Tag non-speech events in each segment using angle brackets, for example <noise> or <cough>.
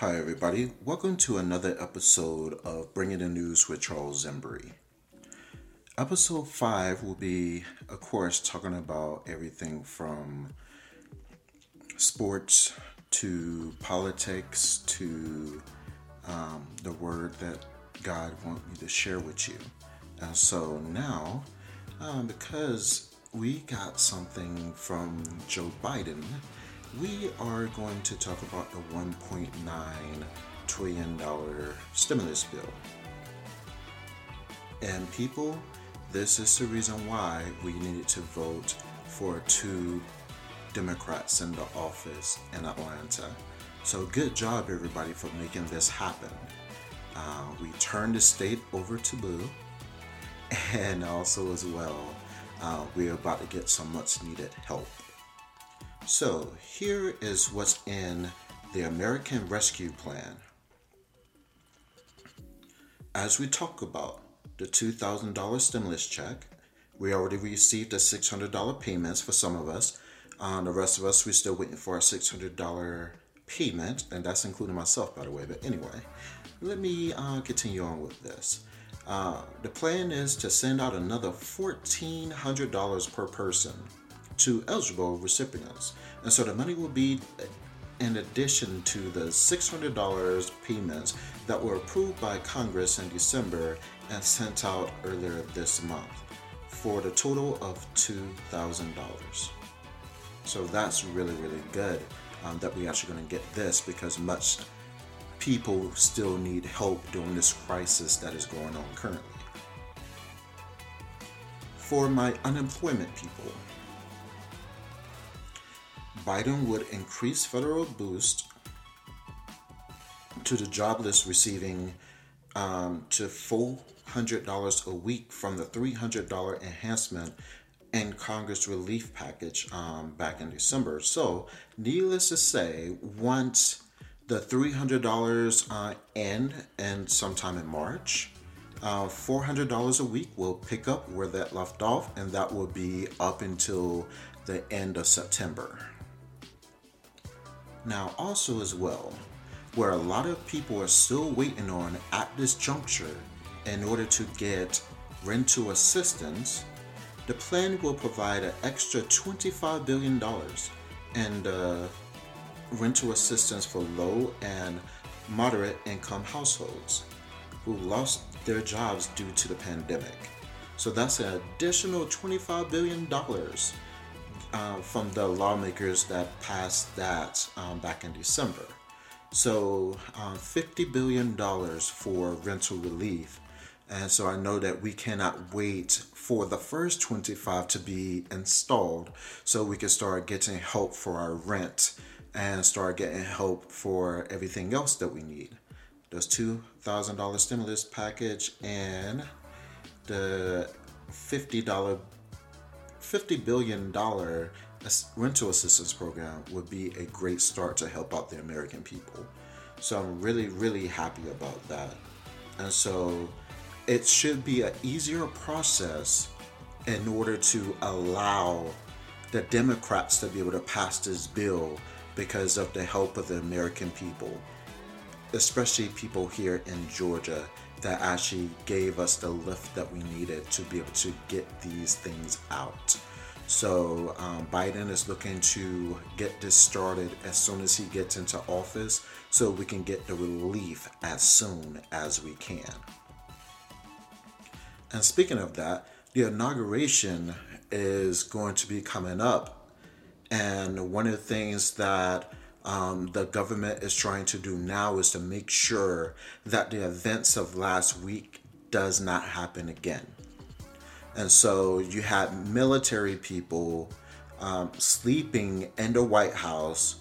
Hi, everybody. Welcome to another episode of Bringing the News with Charles Embry. Episode 5 will be, of course, talking about everything from sports to politics to um, the word that God wants me to share with you. And so now, um, because we got something from Joe Biden we are going to talk about the $1.9 trillion stimulus bill. And people, this is the reason why we needed to vote for two Democrats in the office in Atlanta. So, good job, everybody, for making this happen. Uh, we turned the state over to blue, <laughs> and also, as well, uh, we're about to get some much needed help. So, here is what's in the American Rescue Plan. As we talk about the $2,000 stimulus check, we already received the $600 payments for some of us. Uh, the rest of us, we're still waiting for a $600 payment, and that's including myself, by the way. But anyway, let me uh, continue on with this. Uh, the plan is to send out another $1,400 per person to eligible recipients. And so the money will be in addition to the $600 payments that were approved by Congress in December and sent out earlier this month for the total of $2,000. So that's really, really good um, that we're actually going to get this because much people still need help during this crisis that is going on currently. For my unemployment people, Biden would increase federal boost to the jobless receiving um, to $400 a week from the $300 enhancement in Congress relief package um, back in December. So, needless to say, once the $300 uh, end and sometime in March, uh, $400 a week will pick up where that left off, and that will be up until the end of September. Now, also, as well, where a lot of people are still waiting on at this juncture in order to get rental assistance, the plan will provide an extra $25 billion in uh, rental assistance for low and moderate income households who lost their jobs due to the pandemic. So that's an additional $25 billion uh, from the lawmakers that passed that um, back in December. So, uh, $50 billion for rental relief. And so I know that we cannot wait for the first 25 to be installed so we can start getting help for our rent and start getting help for everything else that we need. Those $2,000 stimulus package and the $50 $50 billion rental assistance program would be a great start to help out the American people. So I'm really, really happy about that. And so it should be an easier process in order to allow the Democrats to be able to pass this bill because of the help of the American people, especially people here in Georgia that actually gave us the lift that we needed to be able to get these things out. So um, Biden is looking to get this started as soon as he gets into office so we can get the relief as soon as we can. And speaking of that, the inauguration is going to be coming up. And one of the things that um, the government is trying to do now is to make sure that the events of last week does not happen again. And so you had military people um, sleeping in the White House,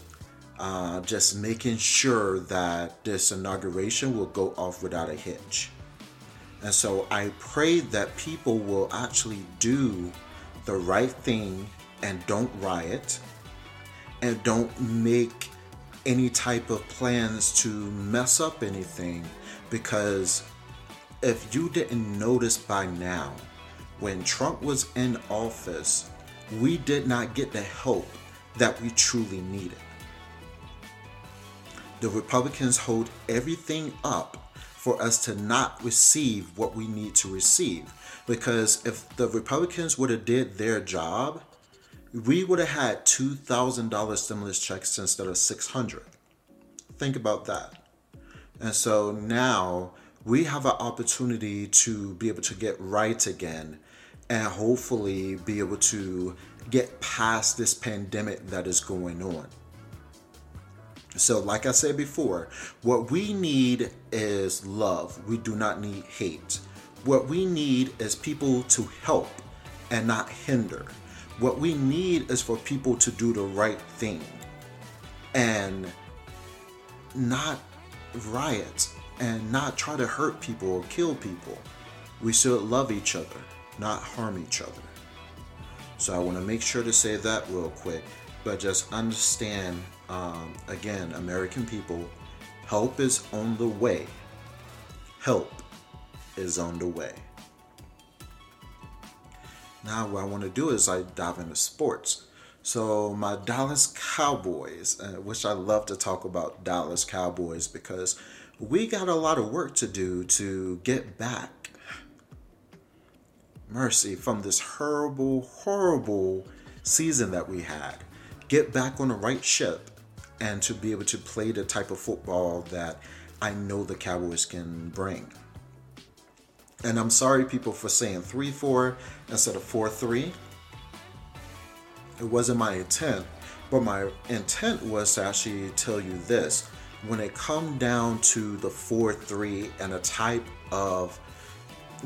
uh, just making sure that this inauguration will go off without a hitch. And so I pray that people will actually do the right thing and don't riot and don't make any type of plans to mess up anything because if you didn't notice by now, when Trump was in office, we did not get the help that we truly needed. the Republicans hold everything up for us to not receive what we need to receive. Because if the Republicans would have did their job, we would have had $2,000 stimulus checks instead of 600. Think about that. And so now we have an opportunity to be able to get right again and hopefully be able to get past this pandemic that is going on. So, like I said before, what we need is love. We do not need hate. What we need is people to help and not hinder. What we need is for people to do the right thing and not riot and not try to hurt people or kill people. We should love each other, not harm each other. So I want to make sure to say that real quick, but just understand um, again, American people, help is on the way. Help is on the way. Now, what I want to do is I dive into sports. So, my Dallas Cowboys, uh, which I love to talk about Dallas Cowboys because we got a lot of work to do to get back mercy from this horrible, horrible season that we had. Get back on the right ship and to be able to play the type of football that I know the Cowboys can bring. And I'm sorry, people, for saying 3 4 instead of 4 3. It wasn't my intent, but my intent was to actually tell you this. When it come down to the 4 3 and a type of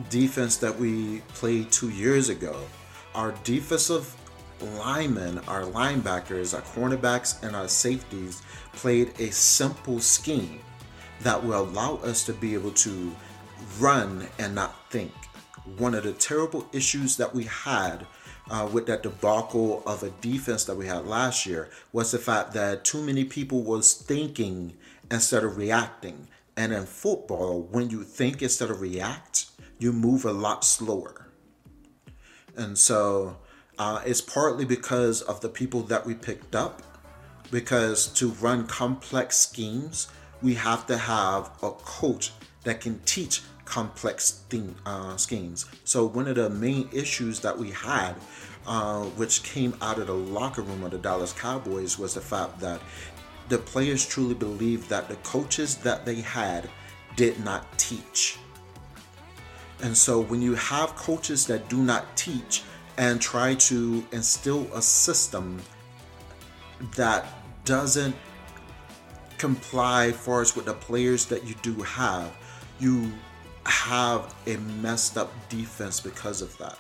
defense that we played two years ago, our defensive linemen, our linebackers, our cornerbacks, and our safeties played a simple scheme that will allow us to be able to run and not think. One of the terrible issues that we had uh, with that debacle of a defense that we had last year was the fact that too many people was thinking instead of reacting. And in football, when you think instead of react, you move a lot slower. And so uh, it's partly because of the people that we picked up, because to run complex schemes, we have to have a coach that can teach complex uh, schemes. So one of the main issues that we had, uh, which came out of the locker room of the Dallas Cowboys, was the fact that the players truly believed that the coaches that they had did not teach. And so when you have coaches that do not teach, and try to instill a system that doesn't comply for us with the players that you do have, you have a messed up defense because of that.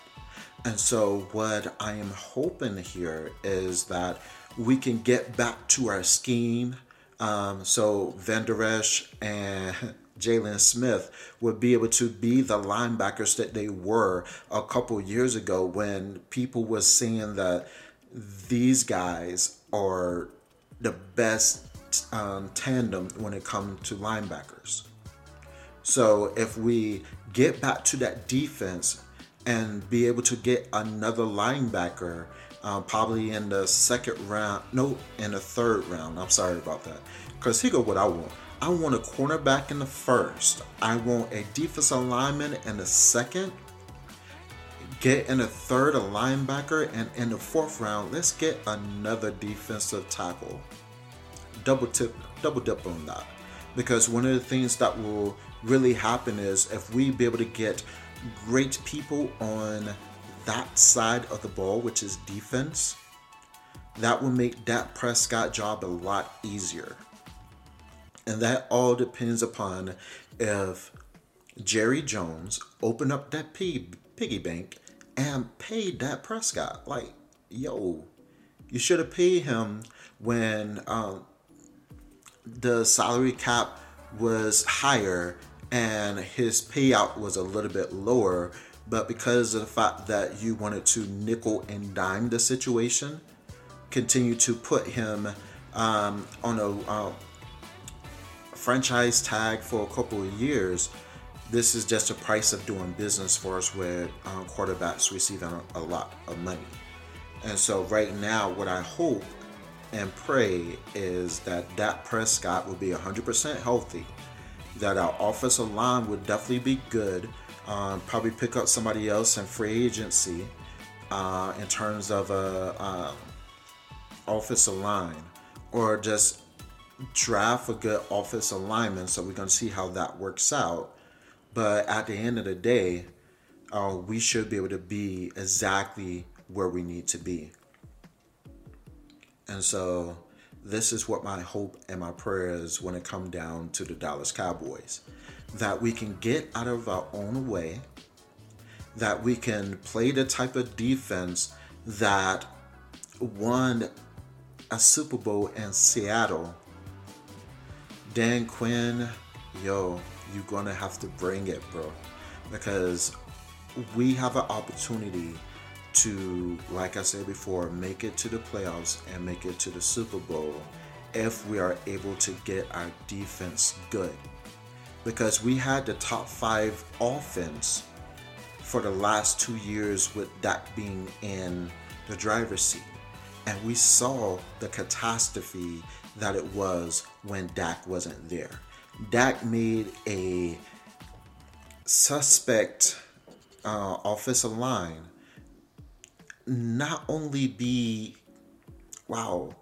And so, what I am hoping here is that we can get back to our scheme. Um, so, Vander and <laughs> Jaylon Smith would be able to be the linebackers that they were a couple years ago when people were saying that these guys are the best um, tandem when it comes to linebackers. So if we get back to that defense and be able to get another linebacker, uh, probably in the second round, no, in the third round. I'm sorry about that. Because here go what I want. I want a cornerback in the first. I want a defensive lineman in the second. Get in the third a linebacker, and in the fourth round, let's get another defensive tackle. Double tip, double dip on that, because one of the things that will really happen is if we be able to get great people on that side of the ball, which is defense, that will make that Prescott job a lot easier. And that all depends upon if Jerry Jones opened up that piggy, piggy bank and paid that Prescott. Like, yo, you should have paid him when um, the salary cap was higher and his payout was a little bit lower. But because of the fact that you wanted to nickel and dime the situation, continue to put him um, on a uh, franchise tag for a couple of years, this is just a price of doing business for us with um, quarterbacks receiving a, a lot of money. And so, right now, what I hope and pray is that Dak Prescott will be 100% healthy, that our offensive line would definitely be good, um, probably pick up somebody else in free agency uh, in terms of a, a offensive line, or just draft a good offensive lineman. So we're to see how that works out. But at the end of the day, uh, we should be able to be exactly where we need to be. And so this is what my hope and my prayer is when it comes down to the Dallas Cowboys. That we can get out of our own way, that we can play the type of defense that won a Super Bowl in Seattle. Dan Quinn, yo, you're gonna have to bring it, bro. Because we have an opportunity to, like I said before, make it to the playoffs and make it to the Super Bowl if we are able to get our defense good. Because we had the top five offense for the last two years with Dak being in the driver's seat. And we saw the catastrophe that it was when Dak wasn't there. Dak made a suspect uh, offensive line not only be wow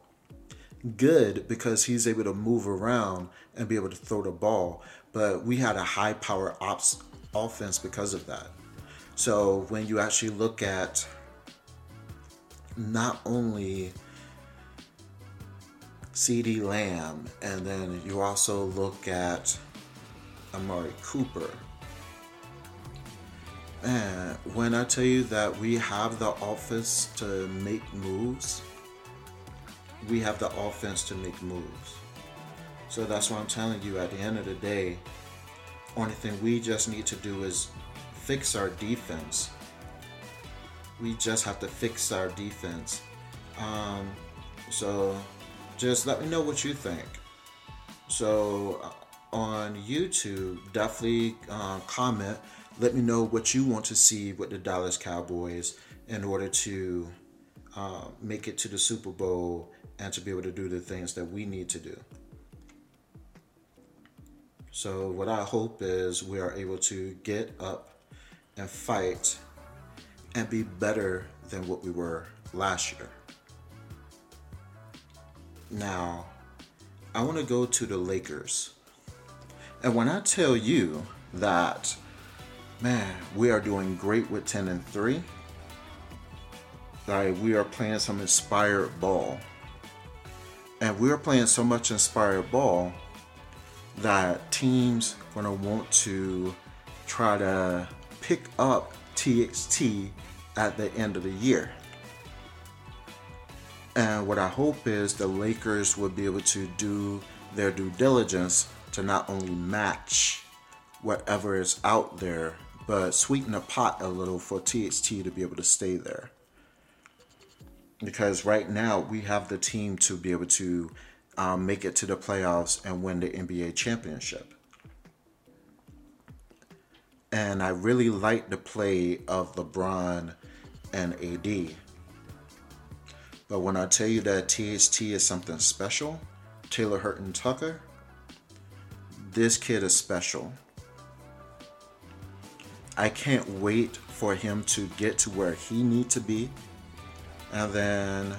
good because he's able to move around and be able to throw the ball, but we had a high power ops offense because of that. So when you actually look at not only CeeDee Lamb and then you also look at Amari Cooper Man, when I tell you that we have the offense to make moves, we have the offense to make moves. So that's why I'm telling you at the end of the day, only thing we just need to do is fix our defense. We just have to fix our defense. Um, so just let me know what you think. So uh, on YouTube, definitely uh, comment let me know what you want to see with the Dallas Cowboys in order to uh, make it to the Super Bowl and to be able to do the things that we need to do. So, what I hope is we are able to get up and fight and be better than what we were last year. Now, I want to go to the Lakers. And when I tell you that man, we are doing great with 10 and 3. Like we are playing some inspired ball. And we are playing so much inspired ball that teams gonna want to try to pick up THT at the end of the year. And what I hope is the Lakers will be able to do their due diligence to not only match whatever is out there but sweeten the pot a little for THT to be able to stay there. Because right now we have the team to be able to um, make it to the playoffs and win the NBA championship. And I really like the play of LeBron and AD. But when I tell you that THT is something special, Talen Horton Tucker, this kid is special. I can't wait for him to get to where he need to be, and then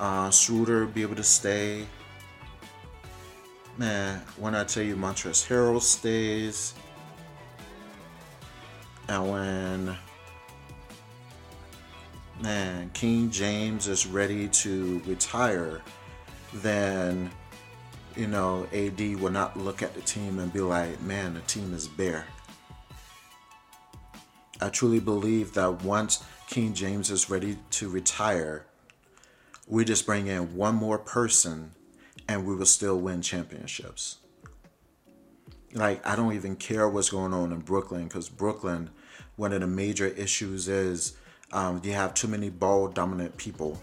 uh, Schroeder be able to stay. Man, when I tell you Montrezl Harrell stays, and when man King James is ready to retire, then you know AD will not look at the team and be like, man, the team is bare. I truly believe that once King James is ready to retire, we just bring in one more person and we will still win championships. Like, I don't even care what's going on in Brooklyn because Brooklyn, one of the major issues is um, you have too many ball dominant people.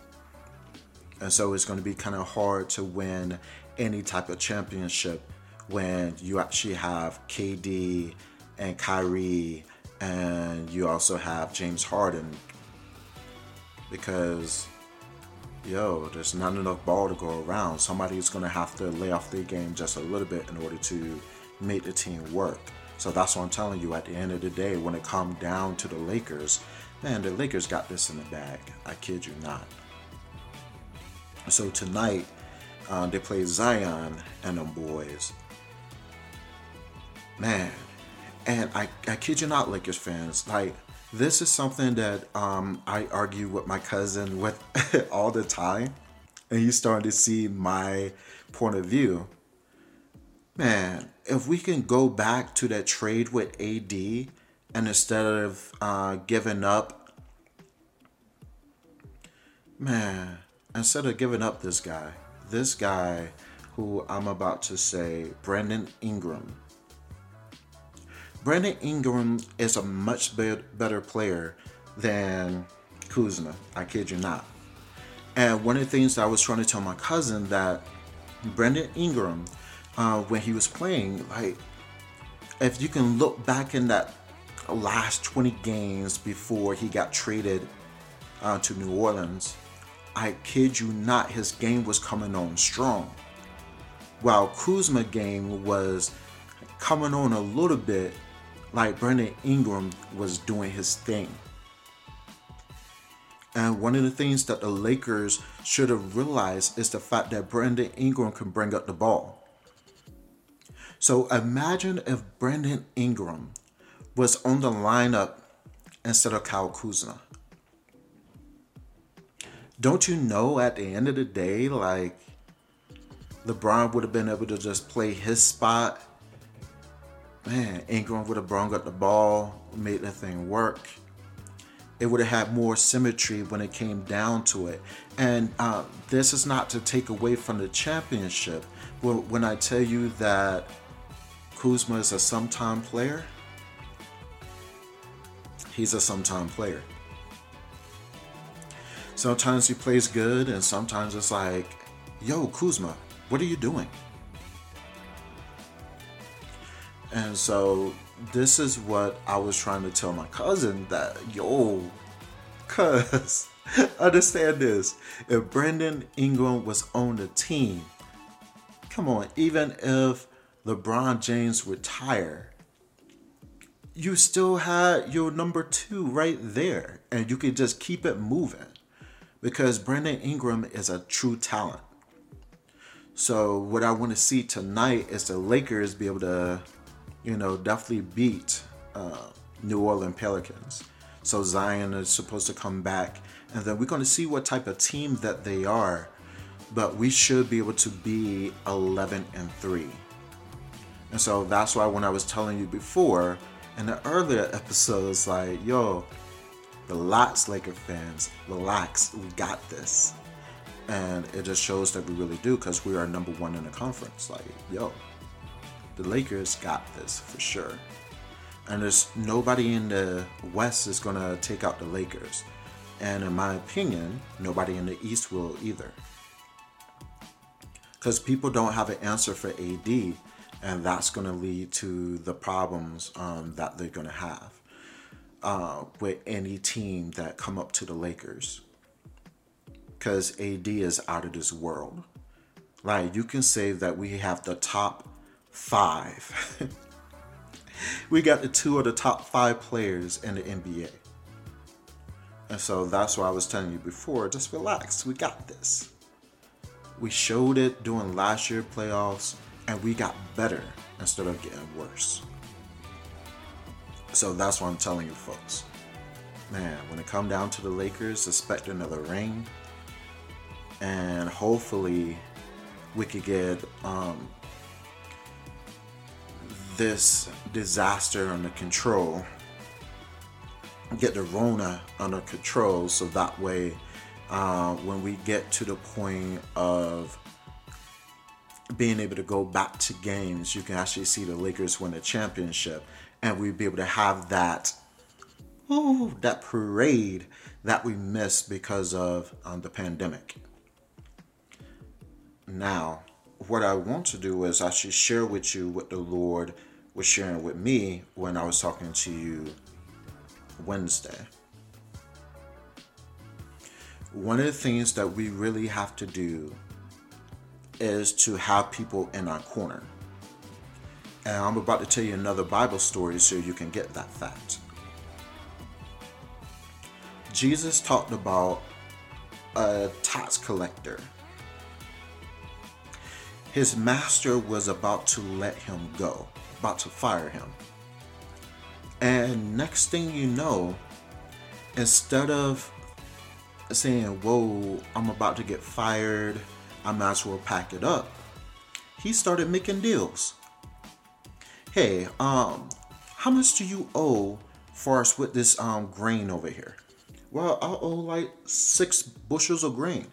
And so it's going to be kind of hard to win any type of championship when you actually have KD and Kyrie and you also have James Harden because yo, there's not enough ball to go around. Somebody's going to have to lay off their game just a little bit in order to make the team work. So that's what I'm telling you. At the end of the day, when it comes down to the Lakers, man, the Lakers got this in the bag. I kid you not. So tonight, uh, they play Zion and them boys. Man, and I, I kid you not, Lakers fans, like this is something that um, I argue with my cousin with <laughs> all the time, and he's starting to see my point of view. Man, if we can go back to that trade with AD, and instead of uh, giving up, man, instead of giving up this guy, this guy who I'm about to say, Brandon Ingram. Brandon Ingram is a much be- better player than Kuzma. I kid you not. And one of the things I was trying to tell my cousin that Brandon Ingram, uh, when he was playing, like, if you can look back in that last 20 games before he got traded uh, to New Orleans, I kid you not, his game was coming on strong. While Kuzma game was coming on a little bit, like Brandon Ingram was doing his thing. And one of the things that the Lakers should have realized is the fact that Brandon Ingram can bring up the ball. So imagine if Brandon Ingram was on the lineup instead of Kyle Kuzma don't you know at the end of the day, like LeBron would have been able to just play his spot. Man, Ingram would have brought up the ball, made the thing work. It would have had more symmetry when it came down to it. And uh, this is not to take away from the championship. But When I tell you that Kuzma is a sometime player, he's a sometime player sometimes he plays good, and sometimes it's like, yo, Kuzma, what are you doing? And so this is what I was trying to tell my cousin that, yo, cuz, <laughs> understand this. If Brandon Ingram was on the team, come on, even if LeBron James retired, you still had your number two right there, and you could just keep it moving because Brandon Ingram is a true talent. So what I want to see tonight is the Lakers be able to, you know, definitely beat uh, New Orleans Pelicans. So Zion is supposed to come back, and then we're going to see what type of team that they are. But we should be able to be 11 and three. And so that's why when I was telling you before in the earlier episodes, like, yo, Relax, Laker fans. Relax. We got this. And it just shows that we really do because we are number one in the conference. Like, yo, the Lakers got this for sure. And there's nobody in the West is going to take out the Lakers. And in my opinion, nobody in the East will either. Because people don't have an answer for AD, and that's going to lead to the problems um, that they're going to have uh, with any team that come up to the Lakers. Because AD is out of this world. Like, you can say that we have the top five. <laughs> we got the two of the top five players in the NBA. And so that's why I was telling you before just relax. We got this. We showed it during last year playoffs, and we got better instead of getting worse. So that's what I'm telling you, folks. Man, when it come down to the Lakers, expect another ring, and hopefully we could get um, this disaster under control, get the Rona under control, so that way, uh, when we get to the point of being able to go back to games, you can actually see the Lakers win a championship and we'd be able to have that ooh, that parade that we missed because of um, the pandemic. Now, what I want to do is actually share with you what the Lord was sharing with me when I was talking to you Wednesday. one of the things that we really have to do is to have people in our corner. And I'm about to tell you another Bible story so you can get that fact. Jesus talked about a tax collector. His master was about to let him go, about to fire him. And next thing you know, instead of saying, Whoa, I'm about to get fired, I might as well pack it up, he started making deals. Hey, um, how much do you owe for us with this um grain over here? Well, I owe like six bushels of grain.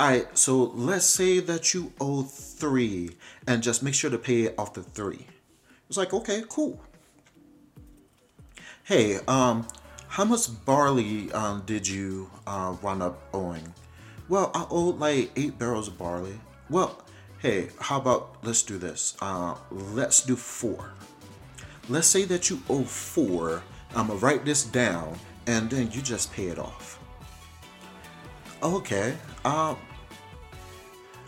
Alright, so let's say that you owe three and just make sure to pay it off the three. It's like, okay, cool. Hey, um, how much barley um, did you uh, wind up owing? Well, I owe like eight barrels of barley. Well, hey, how about let's do this? Uh, let's do four. Let's say that you owe four. I'm gonna write this down, and then you just pay it off. Okay. Um,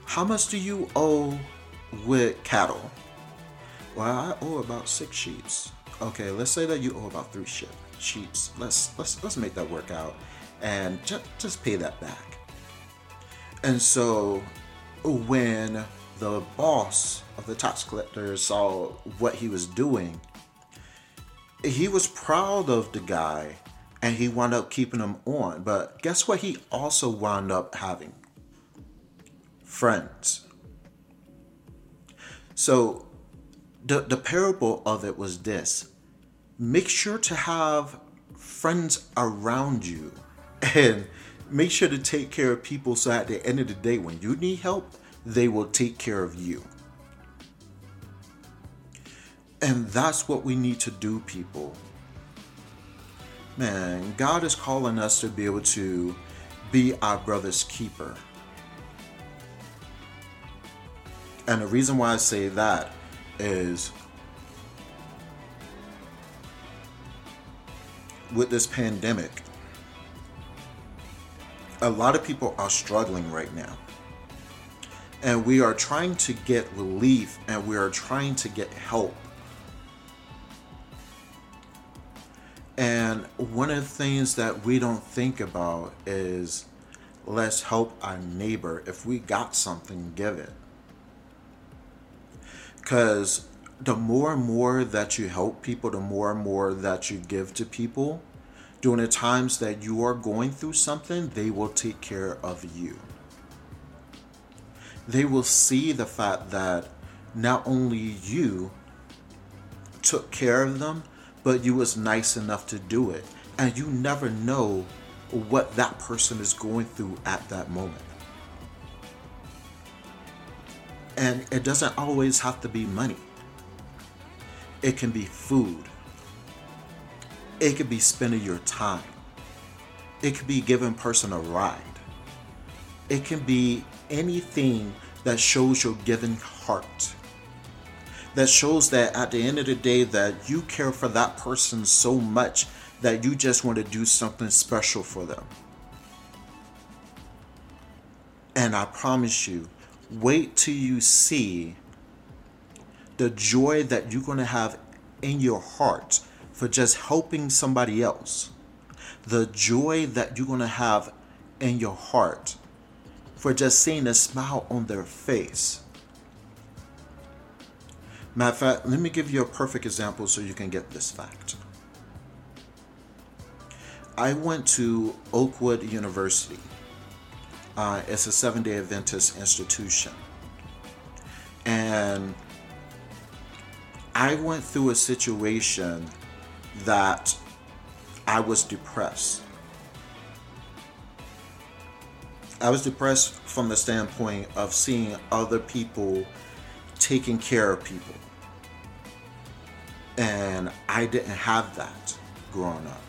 how much do you owe with cattle? Well, I owe about six sheets. Okay, let's say that you owe about three sheets. Let's let's let's make that work out, and just just pay that back. And so, when the boss of the tax collector saw what he was doing, he was proud of the guy, and he wound up keeping him on. But guess what? He also wound up having friends. So the, the parable of it was this. Make sure to have friends around you <laughs> and make sure to take care of people so at the end of the day when you need help they will take care of you. And that's what we need to do people. Man god is calling us to be able to be our brother's keeper. And the reason why i say that is with this pandemic, a lot of people are struggling right now. And we are trying to get relief and we are trying to get help. And one of the things that we don't think about is let's help our neighbor. If we got something, give it. Because the more and more that you help people, the more and more that you give to people, during the times that you are going through something, they will take care of you. They will see the fact that not only you took care of them, but you was nice enough to do it. And you never know what that person is going through at that moment. And it doesn't always have to be money. It can be food. It could be spending your time. It could be giving person a ride. It can be anything that shows your giving heart. That shows that at the end of the day that you care for that person so much that you just want to do something special for them. And I promise you, wait till you see the joy that you're going to have in your heart for just helping somebody else, the joy that you're going to have in your heart for just seeing a smile on their face. Matter of fact, let me give you a perfect example so you can get this fact. I went to Oakwood University. Uh, it's a seven day Adventist institution. And I went through a situation that I was depressed. I was depressed from the standpoint of seeing other people taking care of people. And I didn't have that growing up.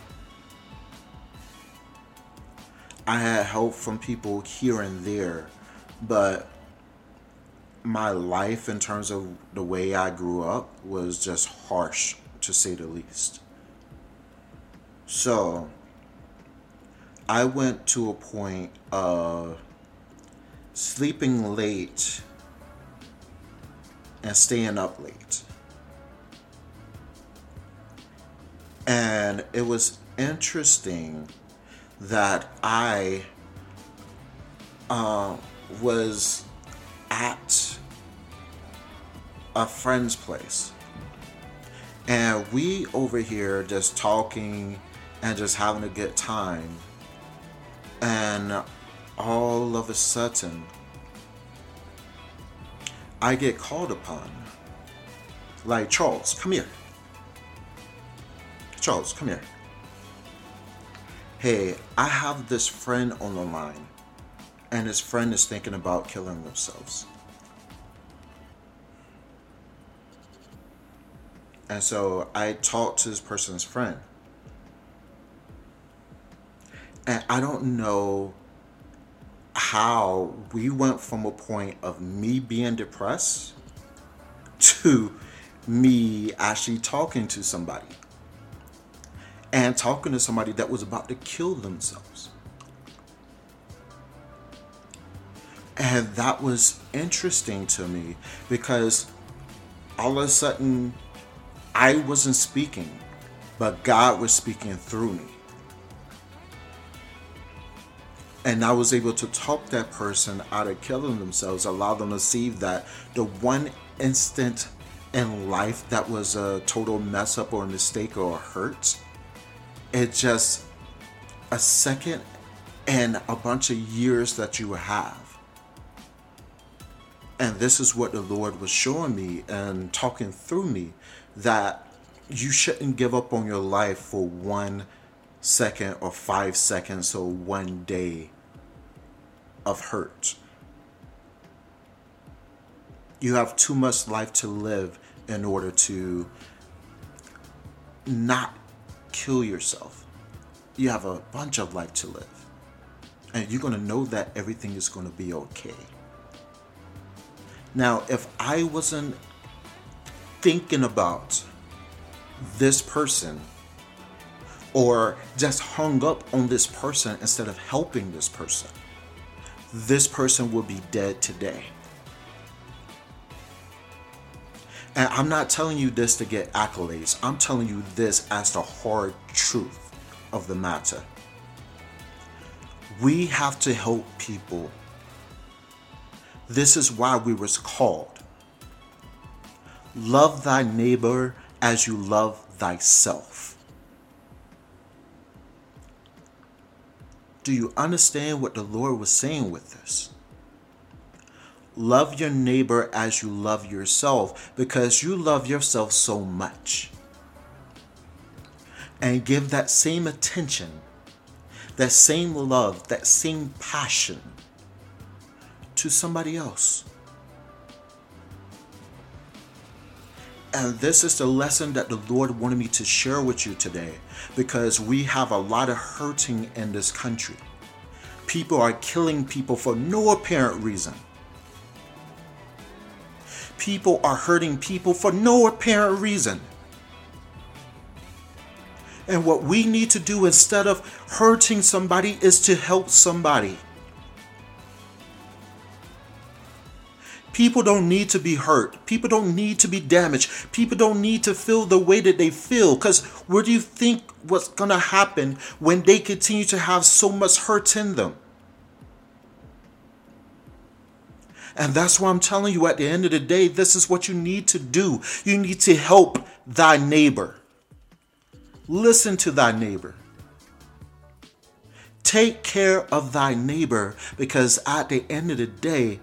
I had help from people here and there, but my life in terms of the way I grew up was just harsh to say the least. So I went to a point of sleeping late and staying up late. And it was interesting that I uh, was at a friend's place. And we over here just talking and just having a good time. And all of a sudden, I get called upon. Like, Charles, come here. Charles, come here. Hey, I have this friend on the line, and his friend is thinking about killing themselves. And so I talked to this person's friend. And I don't know how we went from a point of me being depressed to me actually talking to somebody and talking to somebody that was about to kill themselves. And that was interesting to me because all of a sudden I wasn't speaking, but God was speaking through me. And I was able to talk that person out of killing themselves, allow them to see that the one instant in life that was a total mess up or mistake or hurt, it's just a second and a bunch of years that you have. And this is what the Lord was showing me and talking through me that you shouldn't give up on your life for one second or five seconds or one day of hurt. You have too much life to live in order to not kill yourself. You have a bunch of life to live. And you're going to know that everything is going to be okay. Now, if I wasn't thinking about this person or just hung up on this person instead of helping this person, this person would be dead today. And I'm not telling you this to get accolades. I'm telling you this as the hard truth of the matter. We have to help people. This is why we was called. Love thy neighbor as you love thyself. Do you understand what the Lord was saying with this? Love your neighbor as you love yourself because you love yourself so much. And give that same attention, that same love, that same passion to somebody else. And this is the lesson that the Lord wanted me to share with you today because we have a lot of hurting in this country. People are killing people for no apparent reason people are hurting people for no apparent reason. And what we need to do instead of hurting somebody is to help somebody. People don't need to be hurt. People don't need to be damaged. People don't need to feel the way that they feel. Because where do you think what's going to happen when they continue to have so much hurt in them? And that's why I'm telling you at the end of the day, this is what you need to do. You need to help thy neighbor. Listen to thy neighbor. Take care of thy neighbor because at the end of the day,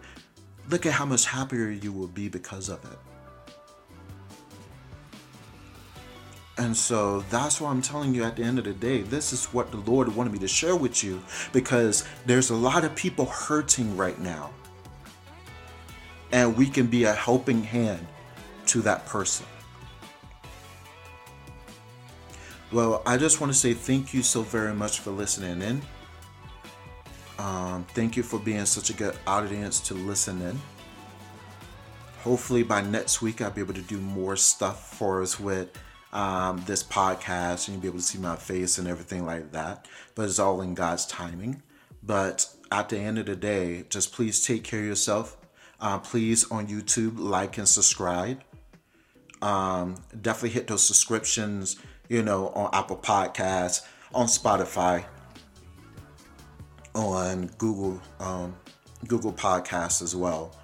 look at how much happier you will be because of it. And so that's why I'm telling you at the end of the day, this is what the Lord wanted me to share with you because there's a lot of people hurting right now and we can be a helping hand to that person. Well, I just want to say thank you so very much for listening in. Um, thank you for being such a good audience to listen in. Hopefully, by next week, I'll be able to do more stuff for us with um, this podcast and you'll be able to see my face and everything like that. But it's all in God's timing. But at the end of the day, just please take care of yourself. Uh, please on YouTube, like and subscribe. Um, definitely hit those subscriptions, you know, on Apple Podcasts, on Spotify, on Google, um, Google Podcasts as well,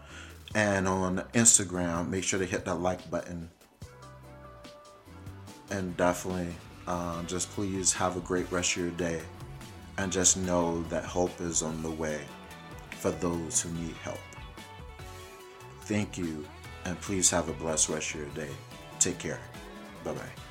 and on Instagram. Make sure to hit that like button and definitely uh, just please have a great rest of your day and just know that hope is on the way for those who need help. Thank you, and please have a blessed rest of your day. Take care. Bye bye.